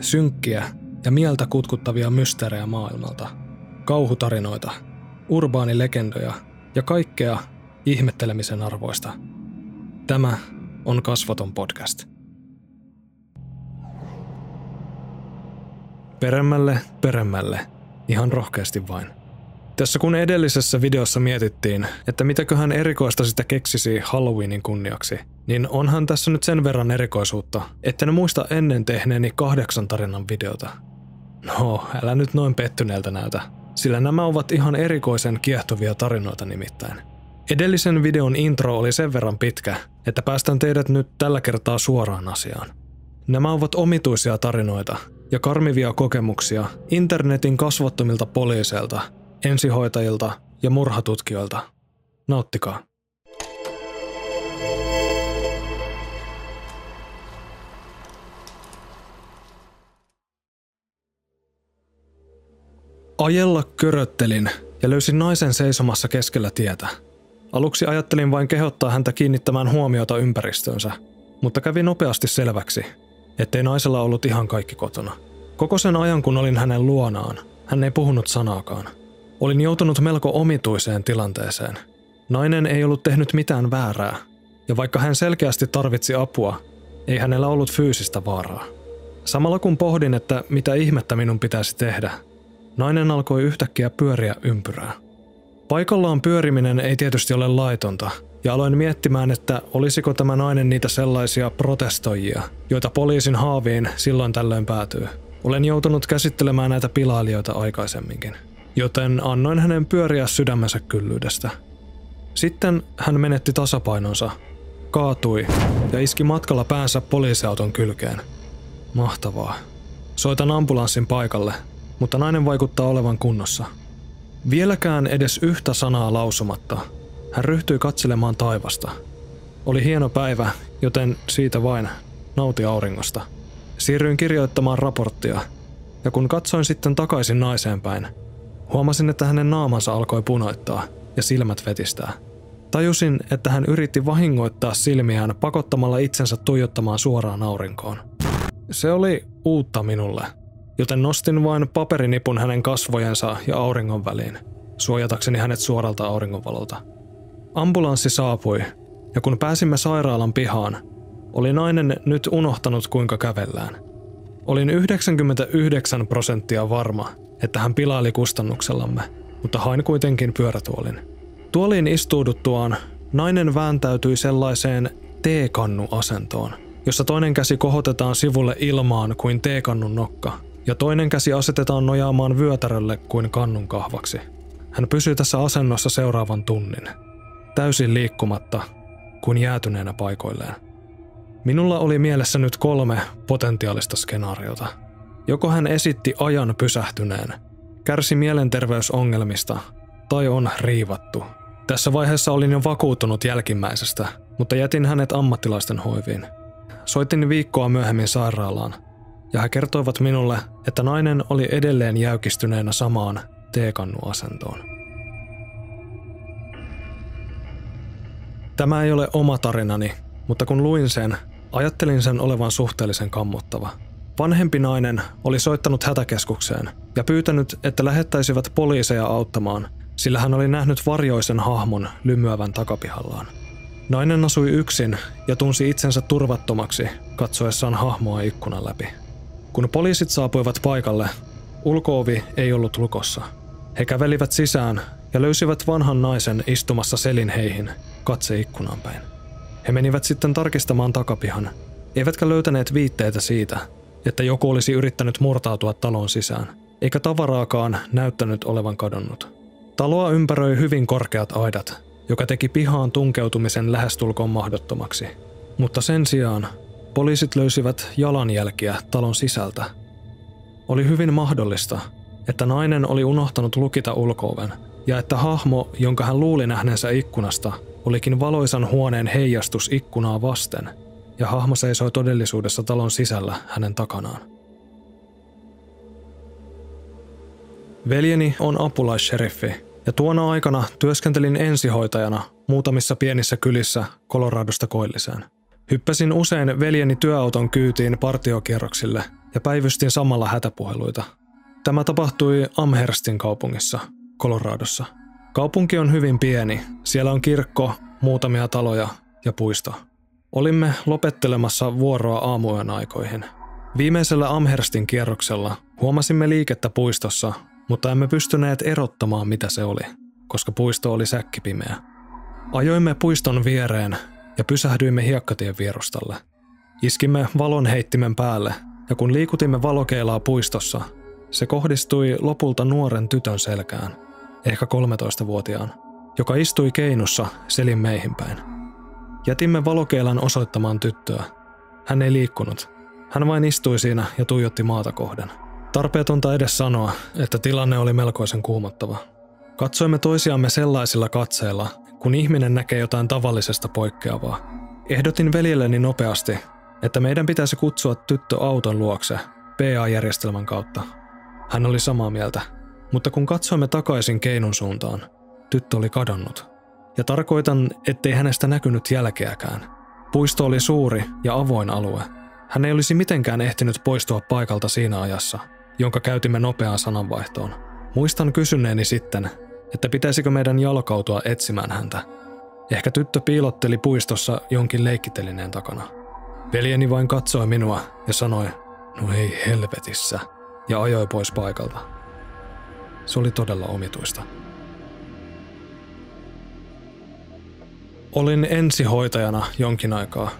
Synkkiä ja mieltä kutkuttavia mysteerejä maailmalta. Kauhutarinoita, urbaanilegendoja ja kaikkea ihmettelemisen arvoista. Tämä on Kasvaton podcast. Peremmälle, peremmälle, ihan rohkeasti vain. Tässä kun edellisessä videossa mietittiin, että mitäköhän erikoista sitä keksisi Halloweenin kunniaksi, niin onhan tässä nyt sen verran erikoisuutta, että ne muista ennen tehneeni kahdeksan tarinan videota. No, älä nyt noin pettyneeltä näytä, sillä nämä ovat ihan erikoisen kiehtovia tarinoita nimittäin. Edellisen videon intro oli sen verran pitkä, että päästän teidät nyt tällä kertaa suoraan asiaan. Nämä ovat omituisia tarinoita ja karmivia kokemuksia internetin kasvottomilta poliiseilta, ensihoitajilta ja murhatutkijoilta. Nauttikaa. Ajella köröttelin ja löysin naisen seisomassa keskellä tietä. Aluksi ajattelin vain kehottaa häntä kiinnittämään huomiota ympäristönsä, mutta kävi nopeasti selväksi, ettei naisella ollut ihan kaikki kotona. Koko sen ajan kun olin hänen luonaan, hän ei puhunut sanaakaan. Olin joutunut melko omituiseen tilanteeseen. Nainen ei ollut tehnyt mitään väärää, ja vaikka hän selkeästi tarvitsi apua, ei hänellä ollut fyysistä vaaraa. Samalla kun pohdin, että mitä ihmettä minun pitäisi tehdä, nainen alkoi yhtäkkiä pyöriä ympyrää. Paikallaan pyöriminen ei tietysti ole laitonta, ja aloin miettimään, että olisiko tämä nainen niitä sellaisia protestoijia, joita poliisin haaviin silloin tällöin päätyy. Olen joutunut käsittelemään näitä pilailijoita aikaisemminkin, joten annoin hänen pyöriä sydämensä kyllyydestä. Sitten hän menetti tasapainonsa, kaatui ja iski matkalla päänsä poliisiauton kylkeen. Mahtavaa. Soitan ambulanssin paikalle, mutta nainen vaikuttaa olevan kunnossa. Vieläkään edes yhtä sanaa lausumatta, hän ryhtyi katselemaan taivasta. Oli hieno päivä, joten siitä vain nauti auringosta. Siirryin kirjoittamaan raporttia, ja kun katsoin sitten takaisin naiseen päin, huomasin, että hänen naamansa alkoi punoittaa ja silmät vetistää. Tajusin, että hän yritti vahingoittaa silmiään pakottamalla itsensä tuijottamaan suoraan aurinkoon. Se oli uutta minulle, joten nostin vain paperinipun hänen kasvojensa ja auringon väliin, suojatakseni hänet suoralta auringonvalolta. Ambulanssi saapui, ja kun pääsimme sairaalan pihaan, oli nainen nyt unohtanut kuinka kävellään. Olin 99 prosenttia varma, että hän pilaili kustannuksellamme, mutta hain kuitenkin pyörätuolin. Tuoliin istuuduttuaan nainen vääntäytyi sellaiseen T-kannu-asentoon, jossa toinen käsi kohotetaan sivulle ilmaan kuin T-kannun nokka, ja toinen käsi asetetaan nojaamaan vyötärölle kuin kannun kahvaksi. Hän pysyi tässä asennossa seuraavan tunnin, täysin liikkumatta kuin jäätyneenä paikoilleen. Minulla oli mielessä nyt kolme potentiaalista skenaariota. Joko hän esitti ajan pysähtyneen, kärsi mielenterveysongelmista tai on riivattu. Tässä vaiheessa olin jo vakuuttunut jälkimmäisestä, mutta jätin hänet ammattilaisten hoiviin. Soitin viikkoa myöhemmin sairaalaan, ja he kertoivat minulle, että nainen oli edelleen jäykistyneenä samaan teekannuasentoon. Tämä ei ole oma tarinani, mutta kun luin sen, Ajattelin sen olevan suhteellisen kammottava. Vanhempi nainen oli soittanut hätäkeskukseen ja pyytänyt, että lähettäisivät poliiseja auttamaan, sillä hän oli nähnyt varjoisen hahmon lymyävän takapihallaan. Nainen asui yksin ja tunsi itsensä turvattomaksi katsoessaan hahmoa ikkunan läpi. Kun poliisit saapuivat paikalle, ulkoovi ei ollut lukossa. He kävelivät sisään ja löysivät vanhan naisen istumassa selin heihin, katse ikkunan päin. He menivät sitten tarkistamaan takapihan, eivätkä löytäneet viitteitä siitä, että joku olisi yrittänyt murtautua talon sisään, eikä tavaraakaan näyttänyt olevan kadonnut. Taloa ympäröi hyvin korkeat aidat, joka teki pihaan tunkeutumisen lähestulkoon mahdottomaksi. Mutta sen sijaan poliisit löysivät jalanjälkiä talon sisältä. Oli hyvin mahdollista, että nainen oli unohtanut lukita ulkooven ja että hahmo, jonka hän luuli nähneensä ikkunasta, olikin valoisan huoneen heijastus ikkunaa vasten, ja hahmo seisoi todellisuudessa talon sisällä hänen takanaan. Veljeni on apulaisheriffi, ja tuona aikana työskentelin ensihoitajana muutamissa pienissä kylissä Coloradosta koilliseen. Hyppäsin usein veljeni työauton kyytiin partiokierroksille ja päivystin samalla hätäpuheluita. Tämä tapahtui Amherstin kaupungissa, Coloradossa. Kaupunki on hyvin pieni. Siellä on kirkko, muutamia taloja ja puisto. Olimme lopettelemassa vuoroa aamuyön aikoihin. Viimeisellä Amherstin kierroksella huomasimme liikettä puistossa, mutta emme pystyneet erottamaan mitä se oli, koska puisto oli säkkipimeä. Ajoimme puiston viereen ja pysähdyimme hiekkatien vierustalle. Iskimme valon heittimen päälle ja kun liikutimme valokeilaa puistossa, se kohdistui lopulta nuoren tytön selkään, ehkä 13-vuotiaan, joka istui keinussa selin meihin päin. Jätimme valokeilan osoittamaan tyttöä. Hän ei liikkunut. Hän vain istui siinä ja tuijotti maata kohden. Tarpeetonta edes sanoa, että tilanne oli melkoisen kuumottava. Katsoimme toisiamme sellaisilla katseilla, kun ihminen näkee jotain tavallisesta poikkeavaa. Ehdotin veljelleni nopeasti, että meidän pitäisi kutsua tyttö auton luokse PA-järjestelmän kautta. Hän oli samaa mieltä, mutta kun katsoimme takaisin keinun suuntaan, tyttö oli kadonnut. Ja tarkoitan, ettei hänestä näkynyt jälkeäkään. Puisto oli suuri ja avoin alue. Hän ei olisi mitenkään ehtinyt poistua paikalta siinä ajassa, jonka käytimme nopeaan sananvaihtoon. Muistan kysyneeni sitten, että pitäisikö meidän jalkautua etsimään häntä. Ehkä tyttö piilotteli puistossa jonkin leikkitelineen takana. Veljeni vain katsoi minua ja sanoi, no ei helvetissä, ja ajoi pois paikalta. Se oli todella omituista. Olin ensihoitajana jonkin aikaa.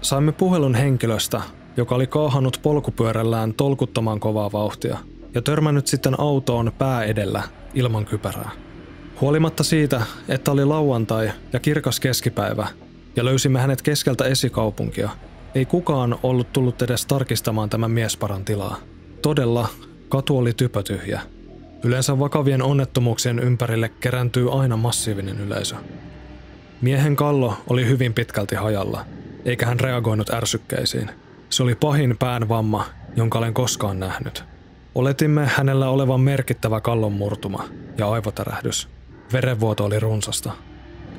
Saimme puhelun henkilöstä, joka oli kaahannut polkupyörällään tolkuttoman kovaa vauhtia ja törmännyt sitten autoon pää edellä ilman kypärää. Huolimatta siitä, että oli lauantai ja kirkas keskipäivä ja löysimme hänet keskeltä esikaupunkia, ei kukaan ollut tullut edes tarkistamaan tämän miesparan tilaa. Todella, katu oli typötyhjä. Yleensä vakavien onnettomuuksien ympärille kerääntyy aina massiivinen yleisö. Miehen kallo oli hyvin pitkälti hajalla, eikä hän reagoinut ärsykkeisiin. Se oli pahin pään vamma, jonka olen koskaan nähnyt. Oletimme hänellä olevan merkittävä kallon murtuma ja aivotärähdys. Verenvuoto oli runsasta.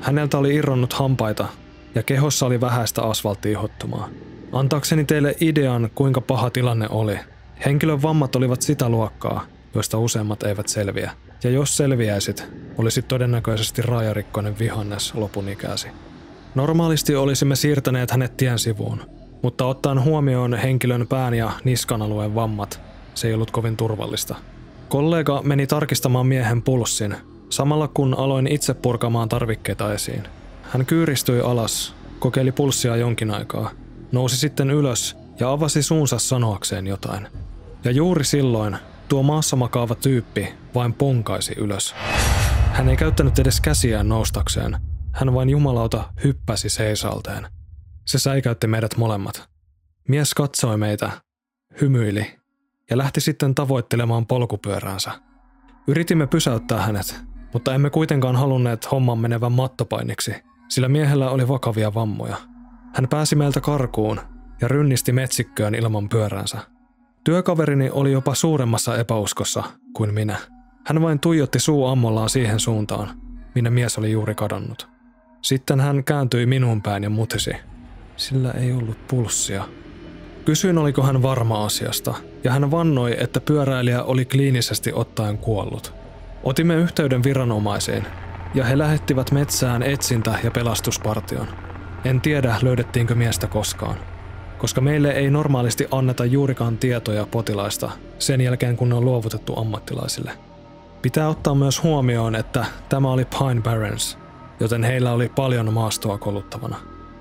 Häneltä oli irronnut hampaita ja kehossa oli vähäistä asfalttiihottumaa. Antaakseni teille idean, kuinka paha tilanne oli, henkilön vammat olivat sitä luokkaa, joista useimmat eivät selviä. Ja jos selviäisit, olisi todennäköisesti raajarikkoinen vihannes lopun ikäsi. Normaalisti olisimme siirtäneet hänet tien sivuun, mutta ottaen huomioon henkilön pään ja niskan alueen vammat, se ei ollut kovin turvallista. Kollega meni tarkistamaan miehen pulssin, samalla kun aloin itse purkamaan tarvikkeita esiin. Hän kyyristyi alas, kokeili pulssia jonkin aikaa, nousi sitten ylös ja avasi suunsa sanoakseen jotain. Ja juuri silloin tuo maassa makaava tyyppi vain ponkaisi ylös. Hän ei käyttänyt edes käsiään noustakseen. Hän vain jumalauta hyppäsi seisalteen. Se säikäytti meidät molemmat. Mies katsoi meitä, hymyili ja lähti sitten tavoittelemaan polkupyöräänsä. Yritimme pysäyttää hänet, mutta emme kuitenkaan halunneet homman menevän mattopainiksi, sillä miehellä oli vakavia vammoja. Hän pääsi meiltä karkuun ja rynnisti metsikköön ilman pyöränsä. Työkaverini oli jopa suuremmassa epäuskossa kuin minä. Hän vain tuijotti suu ammollaan siihen suuntaan, minne mies oli juuri kadonnut. Sitten hän kääntyi minun päin ja mutisi. Sillä ei ollut pulssia. Kysyin, oliko hän varma asiasta, ja hän vannoi, että pyöräilijä oli kliinisesti ottaen kuollut. Otimme yhteyden viranomaisiin, ja he lähettivät metsään etsintä- ja pelastuspartion. En tiedä, löydettiinkö miestä koskaan, koska meille ei normaalisti anneta juurikaan tietoja potilaista sen jälkeen, kun ne on luovutettu ammattilaisille. Pitää ottaa myös huomioon, että tämä oli Pine Barrens, joten heillä oli paljon maastoa koluttavana.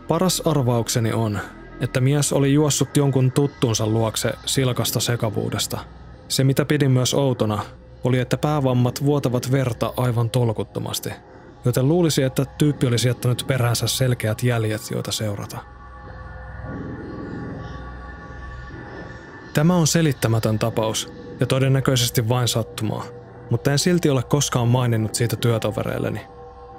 Paras arvaukseni on, että mies oli juossut jonkun tuttunsa luokse silkasta sekavuudesta. Se mitä pidin myös outona, oli että päävammat vuotavat verta aivan tolkuttomasti, joten luulisi, että tyyppi olisi jättänyt peränsä selkeät jäljet, joita seurata. Tämä on selittämätön tapaus ja todennäköisesti vain sattumaa, mutta en silti ole koskaan maininnut siitä työtovereilleni.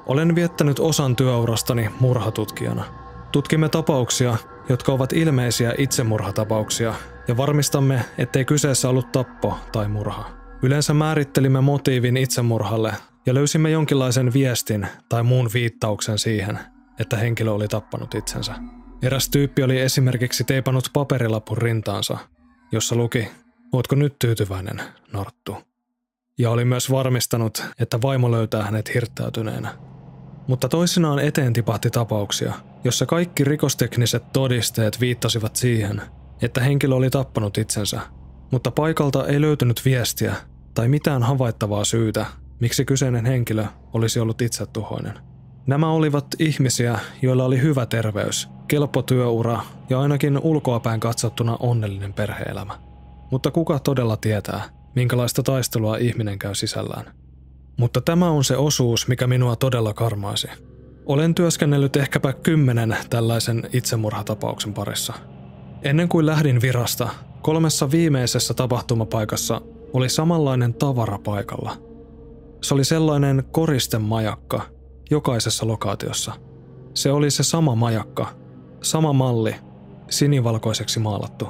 Olen viettänyt osan työurastani murhatutkijana. Tutkimme tapauksia, jotka ovat ilmeisiä itsemurhatapauksia, ja varmistamme, ettei kyseessä ollut tappo tai murha. Yleensä määrittelimme motiivin itsemurhalle ja löysimme jonkinlaisen viestin tai muun viittauksen siihen, että henkilö oli tappanut itsensä. Eräs tyyppi oli esimerkiksi teipannut paperilapun rintaansa, jossa luki, ootko nyt tyytyväinen, Norttu? Ja oli myös varmistanut, että vaimo löytää hänet hirttäytyneenä. Mutta toisinaan eteen tipahti tapauksia, jossa kaikki rikostekniset todisteet viittasivat siihen, että henkilö oli tappanut itsensä, mutta paikalta ei löytynyt viestiä tai mitään havaittavaa syytä, miksi kyseinen henkilö olisi ollut itsetuhoinen. Nämä olivat ihmisiä, joilla oli hyvä terveys, kelpo työura ja ainakin ulkoapäin katsottuna onnellinen perheelämä. Mutta kuka todella tietää, minkälaista taistelua ihminen käy sisällään? Mutta tämä on se osuus, mikä minua todella karmaisi. Olen työskennellyt ehkäpä kymmenen tällaisen itsemurhatapauksen parissa. Ennen kuin lähdin virasta, kolmessa viimeisessä tapahtumapaikassa oli samanlainen tavara paikalla. Se oli sellainen koristemajakka jokaisessa lokaatiossa. Se oli se sama majakka, sama malli, sinivalkoiseksi maalattu.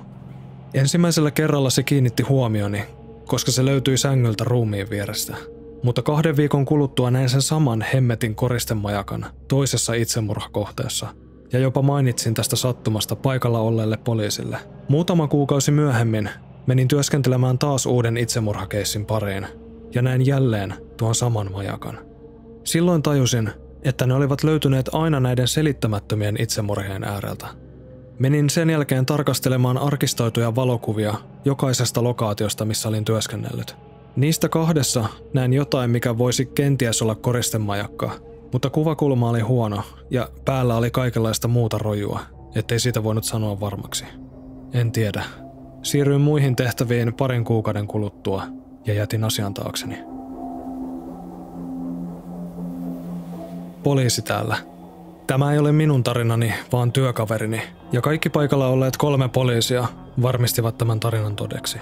Ensimmäisellä kerralla se kiinnitti huomioni, koska se löytyi sängyltä ruumiin vierestä. Mutta kahden viikon kuluttua näin sen saman hemmetin koristemajakan toisessa itsemurhakohteessa ja jopa mainitsin tästä sattumasta paikalla olleelle poliisille. Muutama kuukausi myöhemmin menin työskentelemään taas uuden itsemurhakeissin pariin ja näin jälleen tuon saman majakan. Silloin tajusin, että ne olivat löytyneet aina näiden selittämättömien itsemurhien ääreltä. Menin sen jälkeen tarkastelemaan arkistoituja valokuvia jokaisesta lokaatiosta, missä olin työskennellyt. Niistä kahdessa näin jotain, mikä voisi kenties olla koristemajakka, mutta kuvakulma oli huono ja päällä oli kaikenlaista muuta rojua, ettei siitä voinut sanoa varmaksi. En tiedä. Siirryin muihin tehtäviin parin kuukauden kuluttua ja jätin asian taakseni. Poliisi täällä. Tämä ei ole minun tarinani, vaan työkaverini, ja kaikki paikalla olleet kolme poliisia varmistivat tämän tarinan todeksi.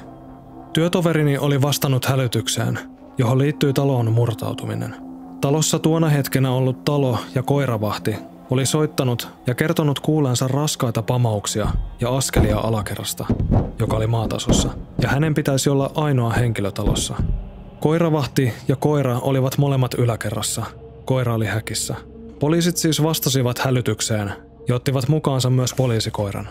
Työtoverini oli vastannut hälytykseen, johon liittyy taloon murtautuminen. Talossa tuona hetkenä ollut talo- ja koiravahti oli soittanut ja kertonut kuulensa raskaita pamauksia ja askelia alakerrasta, joka oli maatasossa, ja hänen pitäisi olla ainoa henkilö talossa. Koiravahti ja koira olivat molemmat yläkerrassa. Koira oli häkissä. Poliisit siis vastasivat hälytykseen ja ottivat mukaansa myös poliisikoiran.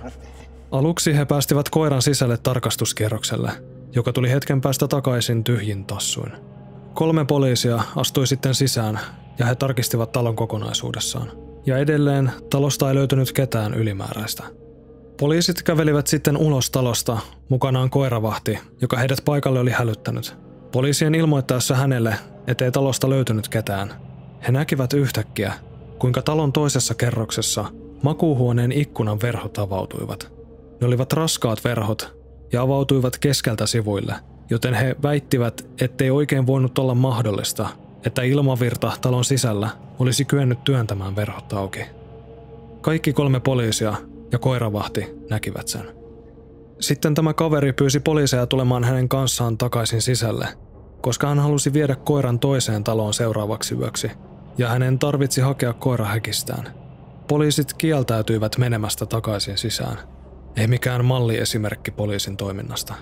Aluksi he päästivät koiran sisälle tarkastuskierrokselle, joka tuli hetken päästä takaisin tyhjin tassuin. Kolme poliisia astui sitten sisään ja he tarkistivat talon kokonaisuudessaan. Ja edelleen talosta ei löytynyt ketään ylimääräistä. Poliisit kävelivät sitten ulos talosta, mukanaan koiravahti, joka heidät paikalle oli hälyttänyt. Poliisien ilmoittaessa hänelle, ettei talosta löytynyt ketään, he näkivät yhtäkkiä, kuinka talon toisessa kerroksessa makuuhuoneen ikkunan verhot avautuivat. Ne olivat raskaat verhot ja avautuivat keskeltä sivuille, joten he väittivät, ettei oikein voinut olla mahdollista, että ilmavirta talon sisällä olisi kyennyt työntämään verhot auki. Kaikki kolme poliisia ja koiravahti näkivät sen. Sitten tämä kaveri pyysi poliiseja tulemaan hänen kanssaan takaisin sisälle, koska hän halusi viedä koiran toiseen taloon seuraavaksi yöksi, ja hänen tarvitsi hakea koira häkistään. Poliisit kieltäytyivät menemästä takaisin sisään. Ei mikään malliesimerkki poliisin toiminnasta.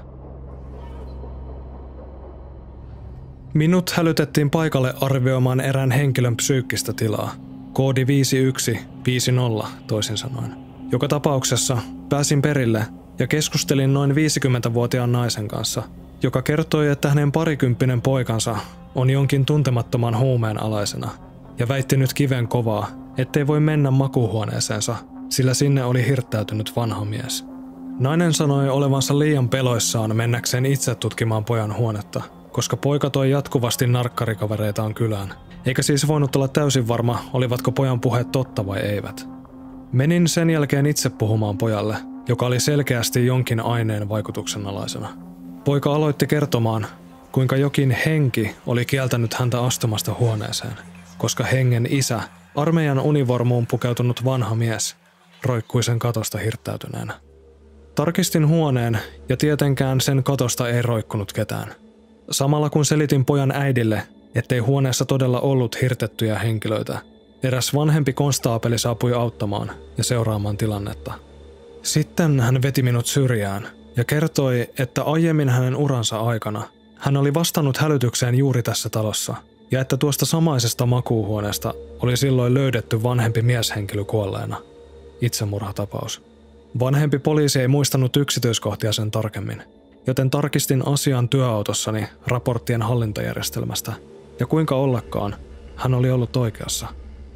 Minut hälytettiin paikalle arvioimaan erään henkilön psyykkistä tilaa. Koodi 5150 toisin sanoen. Joka tapauksessa pääsin perille ja keskustelin noin 50-vuotiaan naisen kanssa, joka kertoi, että hänen parikymppinen poikansa on jonkin tuntemattoman huumeen alaisena ja väitti nyt kiven kovaa, ettei voi mennä makuuhuoneeseensa, sillä sinne oli hirttäytynyt vanha mies. Nainen sanoi olevansa liian peloissaan mennäkseen itse tutkimaan pojan huonetta – koska poika toi jatkuvasti narkkarikavereitaan kylään, eikä siis voinut olla täysin varma, olivatko pojan puheet totta vai eivät. Menin sen jälkeen itse puhumaan pojalle, joka oli selkeästi jonkin aineen vaikutuksen alaisena. Poika aloitti kertomaan, kuinka jokin henki oli kieltänyt häntä astumasta huoneeseen, koska hengen isä, armeijan univormuun pukeutunut vanha mies, roikkui sen katosta hirttäytyneenä. Tarkistin huoneen ja tietenkään sen katosta ei roikkunut ketään. Samalla kun selitin pojan äidille, ettei huoneessa todella ollut hirtettyjä henkilöitä, eräs vanhempi konstaapeli saapui auttamaan ja seuraamaan tilannetta. Sitten hän veti minut syrjään ja kertoi, että aiemmin hänen uransa aikana hän oli vastannut hälytykseen juuri tässä talossa ja että tuosta samaisesta makuuhuoneesta oli silloin löydetty vanhempi mieshenkilö kuolleena. Itsemurhatapaus. Vanhempi poliisi ei muistanut yksityiskohtia sen tarkemmin, joten tarkistin asian työautossani raporttien hallintajärjestelmästä, ja kuinka ollakaan, hän oli ollut oikeassa.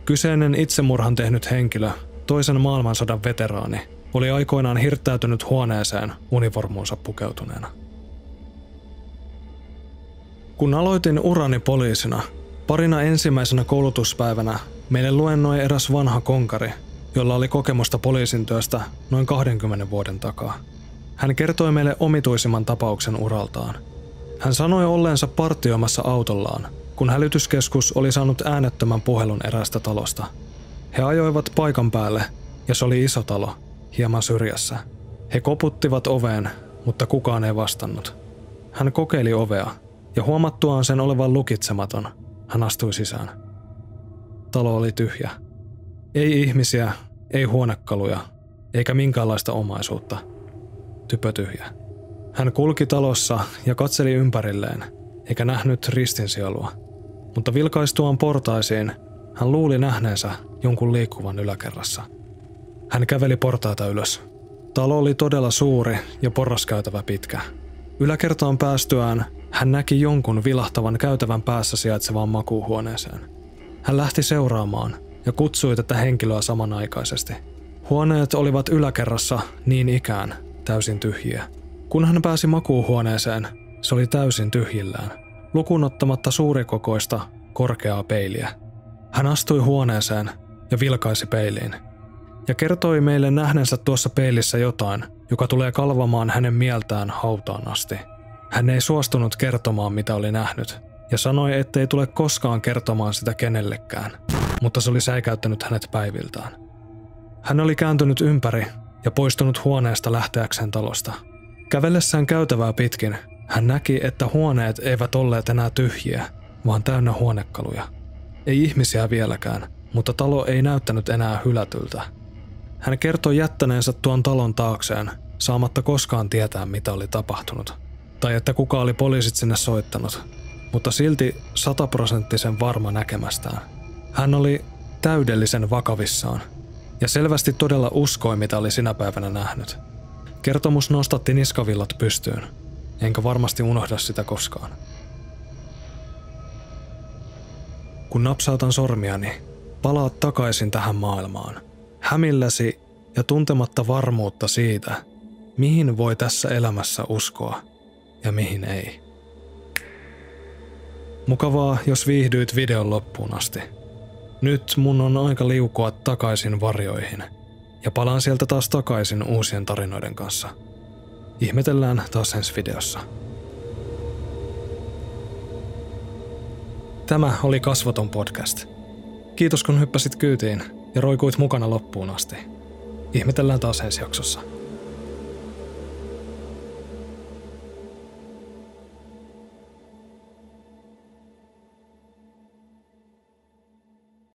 Kyseinen itsemurhan tehnyt henkilö, toisen maailmansodan veteraani, oli aikoinaan hirttäytynyt huoneeseen univormuunsa pukeutuneena. Kun aloitin urani poliisina, parina ensimmäisenä koulutuspäivänä meille luennoi eräs vanha konkari, jolla oli kokemusta poliisin työstä noin 20 vuoden takaa. Hän kertoi meille omituisimman tapauksen uraltaan. Hän sanoi olleensa partioimassa autollaan, kun hälytyskeskus oli saanut äänettömän puhelun eräästä talosta. He ajoivat paikan päälle, ja se oli iso talo, hieman syrjässä. He koputtivat oveen, mutta kukaan ei vastannut. Hän kokeili ovea, ja huomattuaan sen olevan lukitsematon, hän astui sisään. Talo oli tyhjä. Ei ihmisiä, ei huonekaluja, eikä minkäänlaista omaisuutta. Typö tyhjä. Hän kulki talossa ja katseli ympärilleen, eikä nähnyt ristinsielua. Mutta vilkaistuaan portaisiin, hän luuli nähneensä jonkun liikkuvan yläkerrassa. Hän käveli portaita ylös. Talo oli todella suuri ja porraskäytävä pitkä. Yläkertaan päästyään hän näki jonkun vilahtavan käytävän päässä sijaitsevaan makuuhuoneeseen. Hän lähti seuraamaan ja kutsui tätä henkilöä samanaikaisesti. Huoneet olivat yläkerrassa niin ikään täysin tyhjiä. Kun hän pääsi makuuhuoneeseen, se oli täysin tyhjillään, lukunottamatta suurikokoista, korkeaa peiliä. Hän astui huoneeseen ja vilkaisi peiliin. Ja kertoi meille nähneensä tuossa peilissä jotain, joka tulee kalvamaan hänen mieltään hautaan asti. Hän ei suostunut kertomaan, mitä oli nähnyt, ja sanoi, ettei tule koskaan kertomaan sitä kenellekään, mutta se oli säikäyttänyt hänet päiviltään. Hän oli kääntynyt ympäri ja poistunut huoneesta lähteäkseen talosta. Kävellessään käytävää pitkin, hän näki, että huoneet eivät olleet enää tyhjiä, vaan täynnä huonekaluja. Ei ihmisiä vieläkään, mutta talo ei näyttänyt enää hylätyltä. Hän kertoi jättäneensä tuon talon taakseen, saamatta koskaan tietää, mitä oli tapahtunut, tai että kuka oli poliisit sinne soittanut, mutta silti sataprosenttisen varma näkemästään. Hän oli täydellisen vakavissaan ja selvästi todella uskoi, mitä oli sinä päivänä nähnyt. Kertomus nostatti niskavillat pystyyn, enkä varmasti unohda sitä koskaan. Kun napsautan sormiani, palaat takaisin tähän maailmaan. Hämilläsi ja tuntematta varmuutta siitä, mihin voi tässä elämässä uskoa ja mihin ei. Mukavaa, jos viihdyit videon loppuun asti. Nyt mun on aika liukua takaisin varjoihin ja palaan sieltä taas takaisin uusien tarinoiden kanssa. Ihmetellään taas ensi videossa. Tämä oli Kasvoton podcast. Kiitos kun hyppäsit kyytiin ja roikuit mukana loppuun asti. Ihmetellään taas ensi jaksossa.